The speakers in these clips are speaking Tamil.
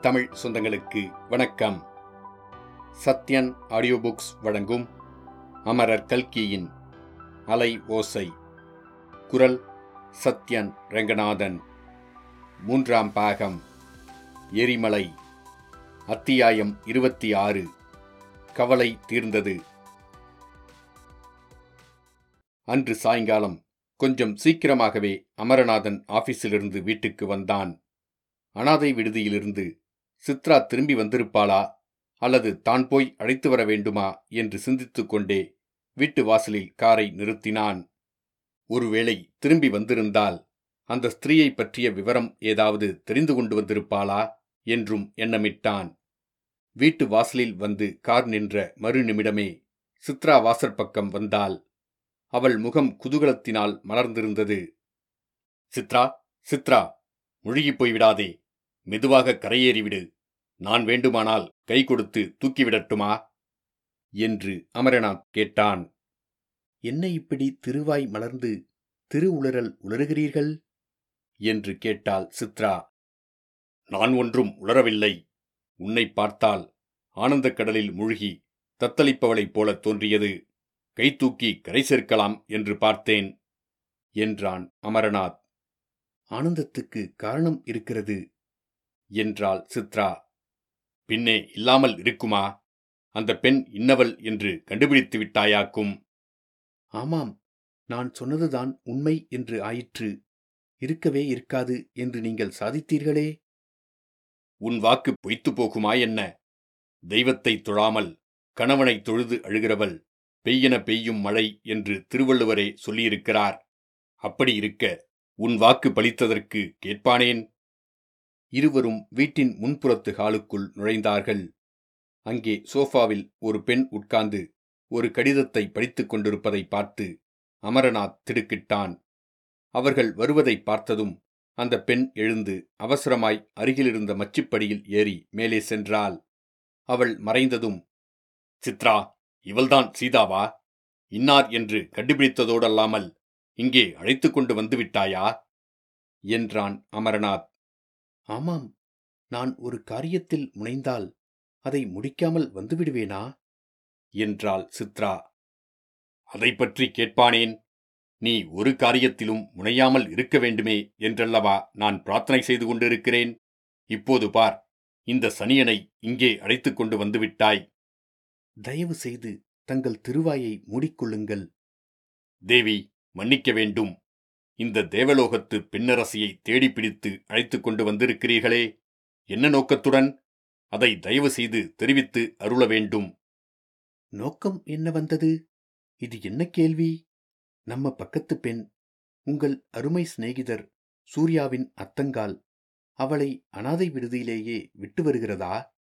தமிழ் சொந்தங்களுக்கு வணக்கம். சத்யன் ஆடியோ புக்ஸ் வழங்கும் அமரர் கல்கியின் அலை ஓசை. குரல் சத்யன் ரங்கநாதன். மூன்றாம் பாகம் எரிமலை. அத்தியாயம் இருபத்தி ஆறு கவலை தீர்ந்தது. அன்று சாயங்காலம் கொஞ்சம் சீக்கிரமாகவே அமரநாதன் ஆபீஸிலிருந்து வீட்டுக்கு வந்தான். அனாதை விடுதியிலிருந்து சித்ரா திரும்பி வந்திருப்பாளா? அல்லது தான் போய் அழைத்து வர வேண்டுமா? என்று சிந்தித்து கொண்டே வீட்டு வாசலில் காரை நிறுத்தினான். ஒருவேளை திரும்பி வந்திருந்தால் அந்த ஸ்திரீயை பற்றிய விவரம் ஏதாவது தெரிந்து கொண்டு வந்திருப்பாளா? என்றும் எண்ணமிட்டான். வீட்டு வாசலில் வந்து கார் நின்ற மறு நிமிடமே சித்ரா வாசற்பக்கம் வந்தாள். அவள் முகம் குதூகலத்தினால் மலர்ந்திருந்தது. சித்ரா சித்ரா முழுகிப் போய்விடாதே. மெதுவாக கரையேறிவிடு. நான் வேண்டுமானால் கை கொடுத்து தூக்கிவிடட்டுமா? என்று அமரநாத் கேட்டான். என்ன இப்படி திருவாய் மலர்ந்து திரு உளறல் உளறுகிறீர்கள்? என்று கேட்டாள் சித்ரா. நான் ஒன்றும் உளரவில்லை உன்னை பார்த்தால் ஆனந்தக் கடலில் மூழ்கி தத்தளிப்பவளைப் போலத் தோன்றியது. கை தூக்கி கரை சேர்க்கலாம் என்று பார்த்தேன் என்றான் அமரநாத் ஆனந்தத்துக்கு காரணம் இருக்கிறது. என்றாள் சித்ரா. பின்னே இல்லாமல் இருக்குமா? அந்த பெண் இன்னவள் என்று கண்டுபிடித்து விட்டாயாக்கும். ஆமாம் நான் சொன்னதுதான் உண்மை என்று ஆயிற்று. இருக்கவே இருக்காது என்று நீங்கள் சாதித்தீர்களே? உன் வாக்கு பொய்த்து போகுமா என்ன? தெய்வத்தை தொழாமல் கணவனை தொழுது அழுகிறவள் பெய்யென பெய்யும் மழை என்று திருவள்ளுவரே சொல்லியிருக்கிறார். அப்படி இருக்க உன் வாக்கு பலித்ததற்கு கேட்பானேன்? இருவரும் வீட்டின் முன்புறத்து ஹாலுக்குள் நுழைந்தார்கள். அங்கே சோஃபாவில் ஒரு பெண் உட்கார்ந்து ஒரு கடிதத்தை படித்துக் கொண்டிருப்பதை பார்த்து அமரநாத் திடுக்கிட்டான். அவர்கள் வருவதை பார்த்ததும் அந்த பெண் எழுந்து அவசரமாய் அருகிலிருந்த மச்சிப்படியில் ஏறி மேலே சென்றாள். அவள் மறைந்ததும் சித்ரா இவள்தான் சீதாவா? இன்னார் என்று கண்டுபிடித்ததோடல்லாமல் இங்கே அழைத்து கொண்டு வந்துவிட்டாயா? என்றான் அமரநாத். ஆமாம் நான் ஒரு காரியத்தில் முனைந்தால் அதை முடிக்காமல் வந்துவிடுவேனா? என்றாள் சித்ரா. அதை பற்றி கேட்பானேன்? நீ ஒரு காரியத்திலும் முனையாமல் இருக்க வேண்டுமே என்றல்லவா நான் பிரார்த்தனை செய்து கொண்டிருக்கிறேன்? இப்போது பார் இந்த சனியனை இங்கே அழைத்துக் கொண்டு வந்துவிட்டாய். தயவு செய்து தங்கள் திருவாயை மூடிக்கொள்ளுங்கள். தேவி மன்னிக்க வேண்டும். இந்த தேவலோகத்து பெண்ணரசியை தேடிப்பிடித்து அழைத்துக் கொண்டு வந்திருக்கிறீர்களே. என்ன நோக்கத்துடன்? அதை தயவு செய்து தெரிவித்து அருள வேண்டும். நோக்கம் என்ன வந்தது? இது என்ன கேள்வி? நம்ம பக்கத்து பெண் உங்கள் அருமை சிநேகிதர் சூர்யாவின் அத்தங்கால் அவளை அனாதை விடுதியிலேயே விட்டு வருகிறதா?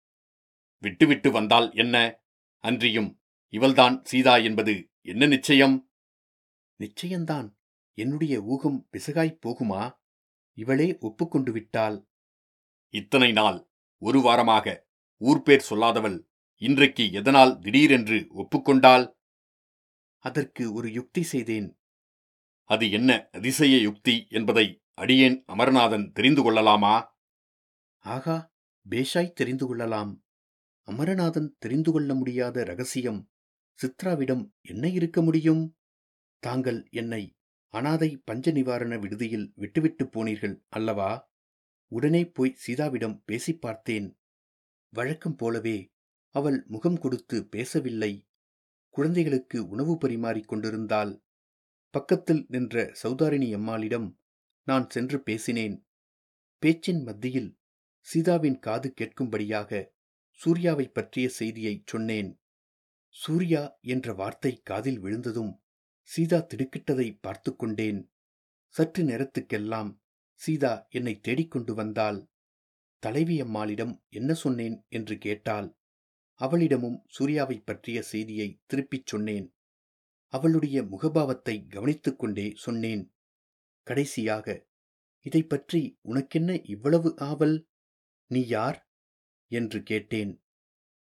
விட்டுவிட்டு வந்தால் என்ன? அன்றியும் இவள்தான் சீதா என்பது என்ன நிச்சயம்? நிச்சயம்தான். என்னுடைய ஊகம் பிசகாய்ப் போகுமா? இவளே ஒப்புக்கொண்டு விட்டாள் இத்தனை நாள் ஒரு வாரமாக ஊர்பேர் சொல்லாதவள் இன்றைக்கு எதனால் திடீரென்று ஒப்புக்கொண்டாள்? அதற்கு ஒரு யுக்தி செய்தேன். அது என்ன அதிசய யுக்தி என்பதை அடியேன் அமரநாதன் தெரிந்து கொள்ளலாமா? ஆகா பேஷாய் தெரிந்து கொள்ளலாம். அமரநாதன் தெரிந்து கொள்ள முடியாத ரகசியம் சித்ராவிடம் என்ன இருக்க முடியும்? தாங்கள் என்னை அனாதை பஞ்ச நிவாரண விடுதியில் விட்டுவிட்டு போனீர்கள் அல்லவா? உடனே போய் சீதாவிடம் பேசிப் பார்த்தேன். வழக்கம் போலவே அவள் முகம் கொடுத்து பேசவில்லை. குழந்தைகளுக்கு உணவு பரிமாறிக் கொண்டிருந்தாள். பக்கத்தில் நின்ற சௌதாரிணி அம்மாளிடம் நான் சென்று பேசினேன். பேச்சின் மத்தியில் சீதாவின் காது கேட்கும்படியாக சூர்யாவைப் பற்றிய செய்தியைச் சொன்னேன். சூர்யா என்ற வார்த்தை காதில் விழுந்ததும் சீதா திடுக்கிட்டதை பார்த்து கொண்டேன் சற்று நேரத்துக்கெல்லாம் சீதா என்னை தேடிக்கொண்டு வந்தாள். தலைவி அம்மாளிடம் என்ன சொன்னேன் என்று கேட்டாள். அவளிடமும் சூர்யாவைப் பற்றிய செய்தியை திருப்பிச் சொன்னேன். அவளுடைய முகபாவத்தை கவனித்துக் கொண்டே சொன்னேன். கடைசியாக இதை பற்றி உனக்கென்ன இவ்வளவு ஆவல்? நீ யார்? என்று கேட்டேன்.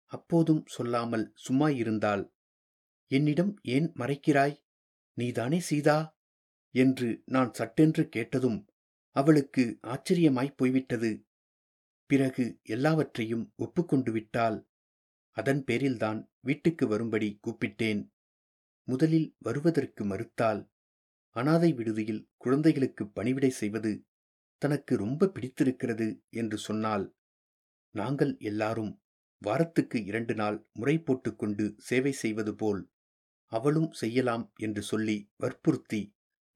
அப்போதும் சொல்லாமல் சும்மா இருந்தாள் என்னிடம் ஏன் மறைக்கிறாய்? நீதானே சீதா? என்று நான் சட்டென்று கேட்டதும் அவளுக்கு ஆச்சரியமாய்ப் போய்விட்டது. பிறகு எல்லாவற்றையும் ஒப்புக்கொண்டு விட்டாள். அதன் பேரில்தான் வீட்டுக்கு வரும்படி கூப்பிட்டேன். முதலில் வருவதற்கு மறுத்தாள். அனாதை விடுதியில் குழந்தைகளுக்கு பணிவிடை செய்வது தனக்கு ரொம்ப பிடித்திருக்கிறது என்று சொன்னாள். நாங்கள் எல்லாரும் வாரத்துக்கு இரண்டு நாள் முறை போட்டுக்கொண்டு சேவை செய்வது போல் அவளும் செய்யலாம் என்று சொல்லி வற்புறுத்தி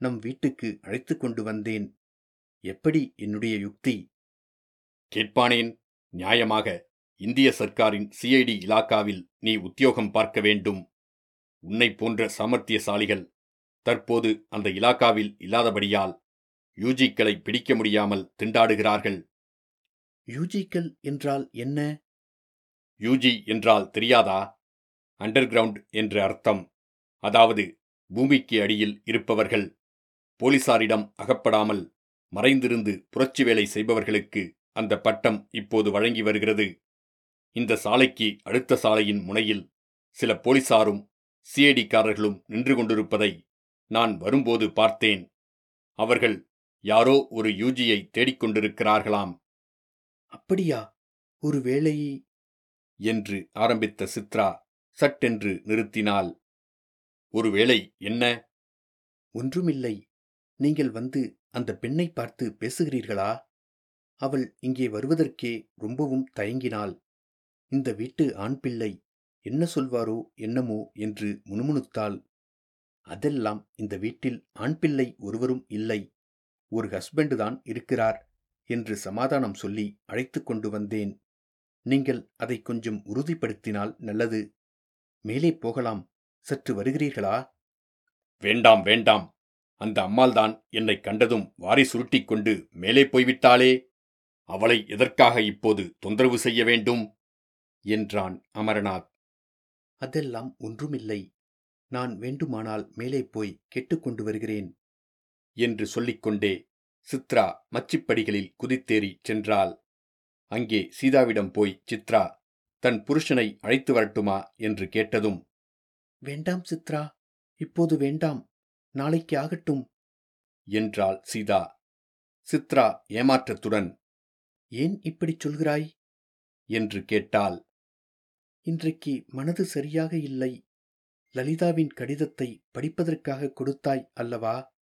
நம் வீட்டுக்கு அழைத்து கொண்டு வந்தேன். எப்படி என்னுடைய யுக்தி? கேட்பானேன் நியாயமாக இந்திய சர்க்காரின் சிஐடி இலாக்காவில் நீ உத்தியோகம் பார்க்க வேண்டும். உன்னை போன்ற சாமர்த்தியசாலிகள் தற்போது அந்த இலாக்காவில் இல்லாதபடியால் யூஜிக்களை பிடிக்க முடியாமல் திண்டாடுகிறார்கள். யூஜிக்கள் என்றால் என்ன? யூஜி என்றால் தெரியாதா? அண்டர் கிரவுண்ட் என்று அர்த்தம். அதாவது பூமிக்கு அடியில் இருப்பவர்கள் போலீசாரிடம் அகப்படாமல் மறைந்திருந்து புரட்சி வேலை செய்பவர்களுக்கு அந்த பட்டம் இப்போது வழங்கி வருகிறது. இந்த சாலைக்கு அடுத்த சாலையின் முனையில் சில போலீசாரும் சிஐடிக்காரர்களும் நின்று கொண்டிருப்பதை நான் வரும்போது பார்த்தேன். அவர்கள் யாரோ ஒரு யூஜியை தேடிக்கொண்டிருக்கிறார்களாம் அப்படியா? ஒருவேளை என்று ஆரம்பித்த சித்ரா சட்டென்று நிறுத்தினாள். ஒருவேளை என்ன? ஒன்றுமில்லை. நீங்கள் வந்து அந்த பெண்ணை பார்த்து பேசுகிறீர்களா? அவள் இங்கே வருவதற்கே ரொம்பவும் தயங்கினாள். இந்த வீட்டு ஆண் பிள்ளை என்ன சொல்வாரோ என்னமோ என்று முணுமுணுத்தாள். அதெல்லாம் இந்த வீட்டில் ஆண் பிள்ளை ஒருவரும் இல்லை. ஒரு ஹஸ்பண்டு தான் இருக்கிறார் என்று சமாதானம் சொல்லி அழைத்து கொண்டு வந்தேன். நீங்கள் அதை கொஞ்சம் உறுதிப்படுத்தினால் நல்லது. மேலே போகலாம். சற்று வருகிறீர்களா? வேண்டாம் வேண்டாம். அந்த அம்மாள்தான் என்னை கண்டதும் வாரி சுருட்டிக் கொண்டு மேலே போய்விட்டாளே. அவளை எதற்காக இப்போது தொந்தரவு செய்ய வேண்டும்? என்றான் அமரநாத். அதெல்லாம் ஒன்றுமில்லை. நான் வேண்டுமானால் மேலே போய் கேட்டுக்கொண்டு வருகிறேன். என்று சொல்லிக்கொண்டே சித்ரா மச்சிப்படிகளில் குதித்தேறி சென்றாள். அங்கே சீதாவிடம் போய் சித்ரா தன் புருஷனை அழைத்து வரட்டுமா? என்று கேட்டதும் வேண்டாம் சித்ரா இப்போது வேண்டாம் நாளைக்கு ஆகட்டும். என்றாள் சீதா. சித்ரா ஏமாற்றத்துடன் ஏன் இப்படிச் சொல்கிறாய்? என்று கேட்டாள். இன்றைக்கு மனது சரியாக இல்லை. லலிதாவின் கடிதத்தை படிப்பதற்காக கொடுத்தாய் அல்லவா?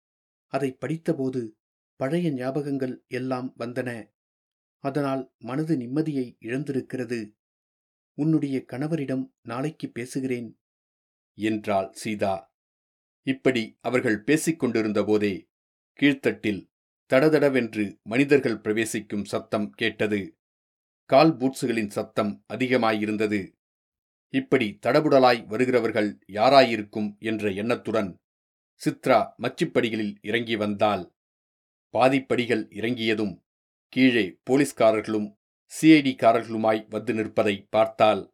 அதை படித்தபோது பழைய ஞாபகங்கள் எல்லாம் வந்தன. அதனால் மனது நிம்மதியை இழந்திருக்கிறது. உன்னுடைய கணவரிடம் நாளைக்கு பேசுகிறேன். என்றாள் சீதா. இப்படி அவர்கள் பேசிக் கொண்டிருந்தபோதே கீழ்த்தட்டில் தடதடவென்று மனிதர்கள் பிரவேசிக்கும் சத்தம் கேட்டது. கால் பூட்ஸுகளின் சத்தம் அதிகமாயிருந்தது. இப்படி தடபுடலாய் வருகிறவர்கள் யாராயிருக்கும் என்ற எண்ணத்துடன் சித்ரா மச்சிப்படிகளில் இறங்கி வந்தால் பாதிப்படிகள் இறங்கியதும் கீழே போலீஸ்காரர்களும் சிஐடிக்காரர்களுமாய் வந்து நிற்பதை பார்த்தால்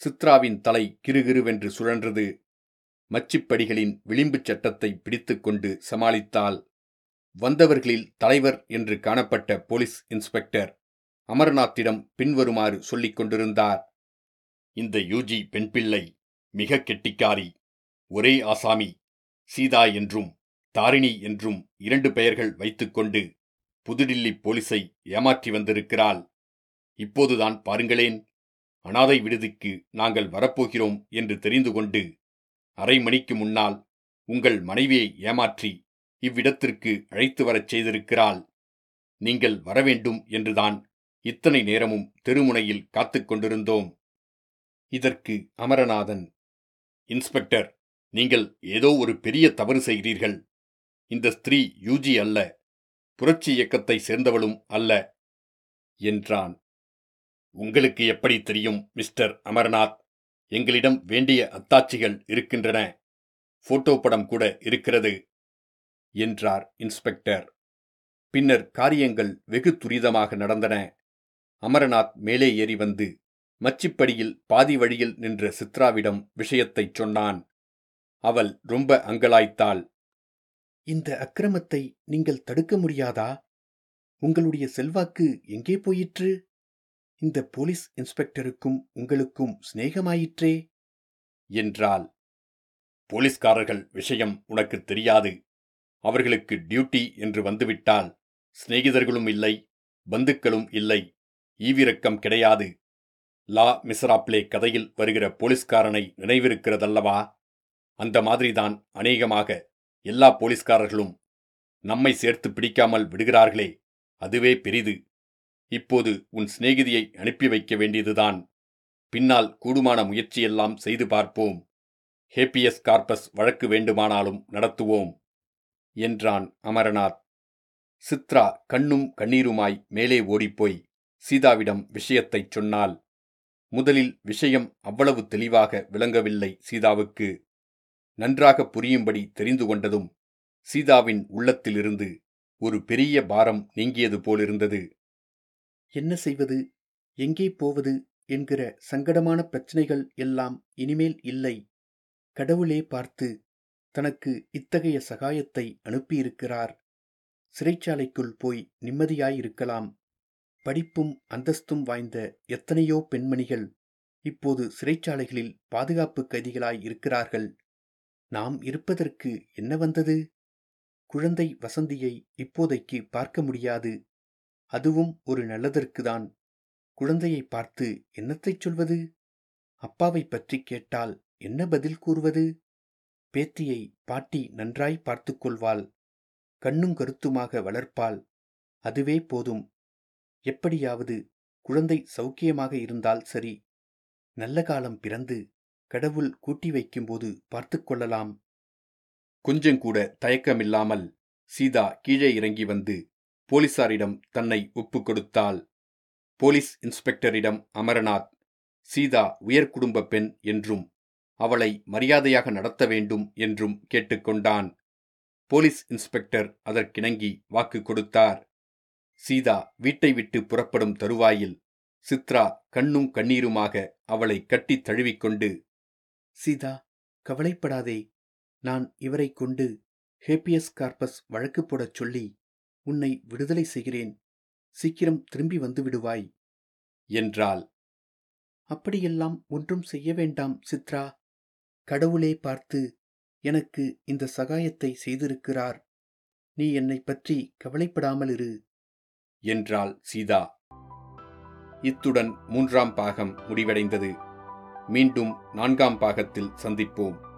சித்ராவின் தலை கிருகிருவென்று சுழன்றது. மச்சிப்படிகளின் விளிம்புச் சட்டத்தை பிடித்துக்கொண்டு சமாளித்தால் வந்தவர்களில் தலைவர் என்று காணப்பட்ட போலீஸ் இன்ஸ்பெக்டர் அமர்நாத்திடம் பின்வருமாறு சொல்லிக் கொண்டிருந்தார். இந்த யூஜி பெண்பிள்ளை மிக கெட்டிக்காரி ஒரே ஆசாமி சீதா என்றும் தாரிணி என்றும் இரண்டு பெயர்கள் வைத்துக்கொண்டு புதுடில்லி போலீஸை ஏமாற்றி வந்திருக்கிறாள். இப்போதுதான் பாருங்களேன் அனாதை விடுதிக்கு நாங்கள் வரப்போகிறோம் என்று தெரிந்து கொண்டு அரை மணிக்கு முன்னால் உங்கள் மனைவியை ஏமாற்றி இவ்விடத்திற்கு அழைத்து வரச் செய்திருக்கிறாள். நீங்கள் வரவேண்டும் என்றுதான் இத்தனை நேரமும் தெருமுனையில் காத்துக் கொண்டிருந்தோம். இதற்கு அமரநாதன் இன்ஸ்பெக்டர் நீங்கள் ஏதோ ஒரு பெரிய தவறு செய்கிறீர்கள். இந்த ஸ்திரீ யூஜி அல்ல புரட்சி இயக்கத்தை சேர்ந்தவளும் அல்ல என்றான். உங்களுக்கு எப்படி தெரியும் மிஸ்டர் அமர்நாத்? எங்களிடம் வேண்டிய அத்தாட்சிகள் இருக்கின்றன. போட்டோ படம் கூட இருக்கிறது என்றார் இன்ஸ்பெக்டர். பின்னர் காரியங்கள் வெகு துரிதமாக நடந்தன. அமரநாத் மேலே ஏறி வந்து மச்சிப்படியில் பாதி வழியில் நின்ற சித்ராவிடம் விஷயத்தைச் சொன்னான். அவள் ரொம்ப அங்கலாய்த்தாள். இந்த அக்கிரமத்தை நீங்கள் தடுக்க முடியாதா? உங்களுடைய செல்வாக்கு எங்கே போயிற்று? இந்த போலீஸ் இன்ஸ்பெக்டருக்கும் உங்களுக்கும் சிநேகமாயிற்றே? என்றாள். போலீஸ்காரர்கள் விஷயம் உனக்கு தெரியாது. அவர்களுக்கு டியூட்டி என்று வந்துவிட்டால் சிநேகிதர்களும் இல்லை பந்துக்களும் இல்லை ஈவிரக்கம் கிடையாது. லா மிசராப்ளே கதையில் வருகிற போலீஸ்காரனை நினைவிருக்கிறதல்லவா? அந்த மாதிரிதான் அநேகமாக எல்லா போலீஸ்காரர்களும் நம்மை சேர்த்து பிடிக்காமல் விடுகிறார்களே அதுவே பெரிது. இப்போது உன் சிநேகிதியை அனுப்பி வைக்க வேண்டியதுதான். பின்னால் கூடுமான முயற்சியெல்லாம் செய்து பார்ப்போம். ஹேப்பியஸ் கார்பஸ் வழக்கு வேண்டுமானாலும் நடத்துவோம் என்றான் அமரநாத் சித்ரா கண்ணும் கண்ணீருமாய் மேலே ஓடிப்போய் சீதாவிடம் விஷயத்தைச் சொன்னாள். முதலில் விஷயம் அவ்வளவு தெளிவாக விளங்கவில்லை சீதாவுக்கு. நன்றாக புரியும்படி தெரிந்து கொண்டதும் சீதாவின் உள்ளத்திலிருந்து ஒரு பெரிய பாரம் நீங்கியது போலிருந்தது. என்ன செய்வது எங்கே போவது என்கிற சங்கடமான பிரச்சனைகள் எல்லாம் இனிமேல் இல்லை. கடவுளே பார்த்து தனக்கு இத்தகைய சகாயத்தை அனுப்பியிருக்கிறார். சிறைச்சாலைக்குள் போய் நிம்மதியாயிருக்கலாம். படிப்பும் அந்தஸ்தும் வாய்ந்த எத்தனையோ பெண்மணிகள் இப்போது சிறைச்சாலைகளில் பாதுகாப்பு கைதிகளாய் இருக்கிறார்கள். நாம் இருப்பதற்கு என்ன வந்தது? குழந்தை வசந்தியை இப்போதைக்கு பார்க்க முடியாது. அதுவும் ஒரு நல்லதற்குதான். குழந்தையை பார்த்து என்னத்தைச் சொல்வது? அப்பாவை பற்றி கேட்டால் என்ன பதில் கூறுவது? பேத்தியை பாட்டி நன்றாய் பார்த்து கொள்வாள். கண்ணும் கருத்துமாக வளர்ப்பாள். அதுவே போதும். எப்படியாவது குழந்தை சௌக்கியமாக இருந்தால் சரி. நல்ல காலம் பிறந்து கடவுள் கூட்டி வைக்கும்போது பார்த்து கொள்ளலாம். கொஞ்சங்கூட தயக்கமில்லாமல் சீதா கீழே இறங்கி வந்து போலீசாரிடம் தன்னை ஒப்புக் கொடுத்தாள். போலீஸ் இன்ஸ்பெக்டரிடம் அமரநாத் சீதா உயர்குடும்ப பெண் என்றும் அவளை மரியாதையாக நடத்த வேண்டும் என்றும் கேட்டுக்கொண்டான் போலீஸ் இன்ஸ்பெக்டர் அதற்கிணங்கி வாக்கு கொடுத்தார். சீதா வீட்டை விட்டு புறப்படும் தருவாயில் சித்ரா கண்ணும் கண்ணீருமாக அவளை கட்டித் தழுவிக்கொண்டு சீதா கவலைப்படாதே. நான் இவரை கொண்டு ஹேப்பியஸ் கார்பஸ் வழக்கு போடச் சொல்லி உன்னை விடுதலை செய்கிறேன். சீக்கிரம் திரும்பி வந்து விடுவாய். என்றாள். அப்படியெல்லாம் ஒன்றும் செய்ய வேண்டாம் சித்ரா. கடவுளே பார்த்து எனக்கு இந்த சகாயத்தை செய்திருக்கிறார். நீ என்னை பற்றி கவலைப்படாமல் இரு. என்றாள் சீதா. இத்துடன் மூன்றாம் பாகம் முடிவடைந்தது. மீண்டும் நான்காம் பாகத்தில் சந்திப்போம்.